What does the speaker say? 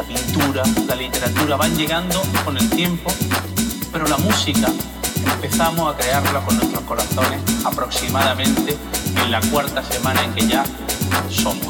La pintura, la literatura van llegando con el tiempo, pero la música empezamos a crearla con nuestros corazones aproximadamente en la cuarta semana en que ya somos.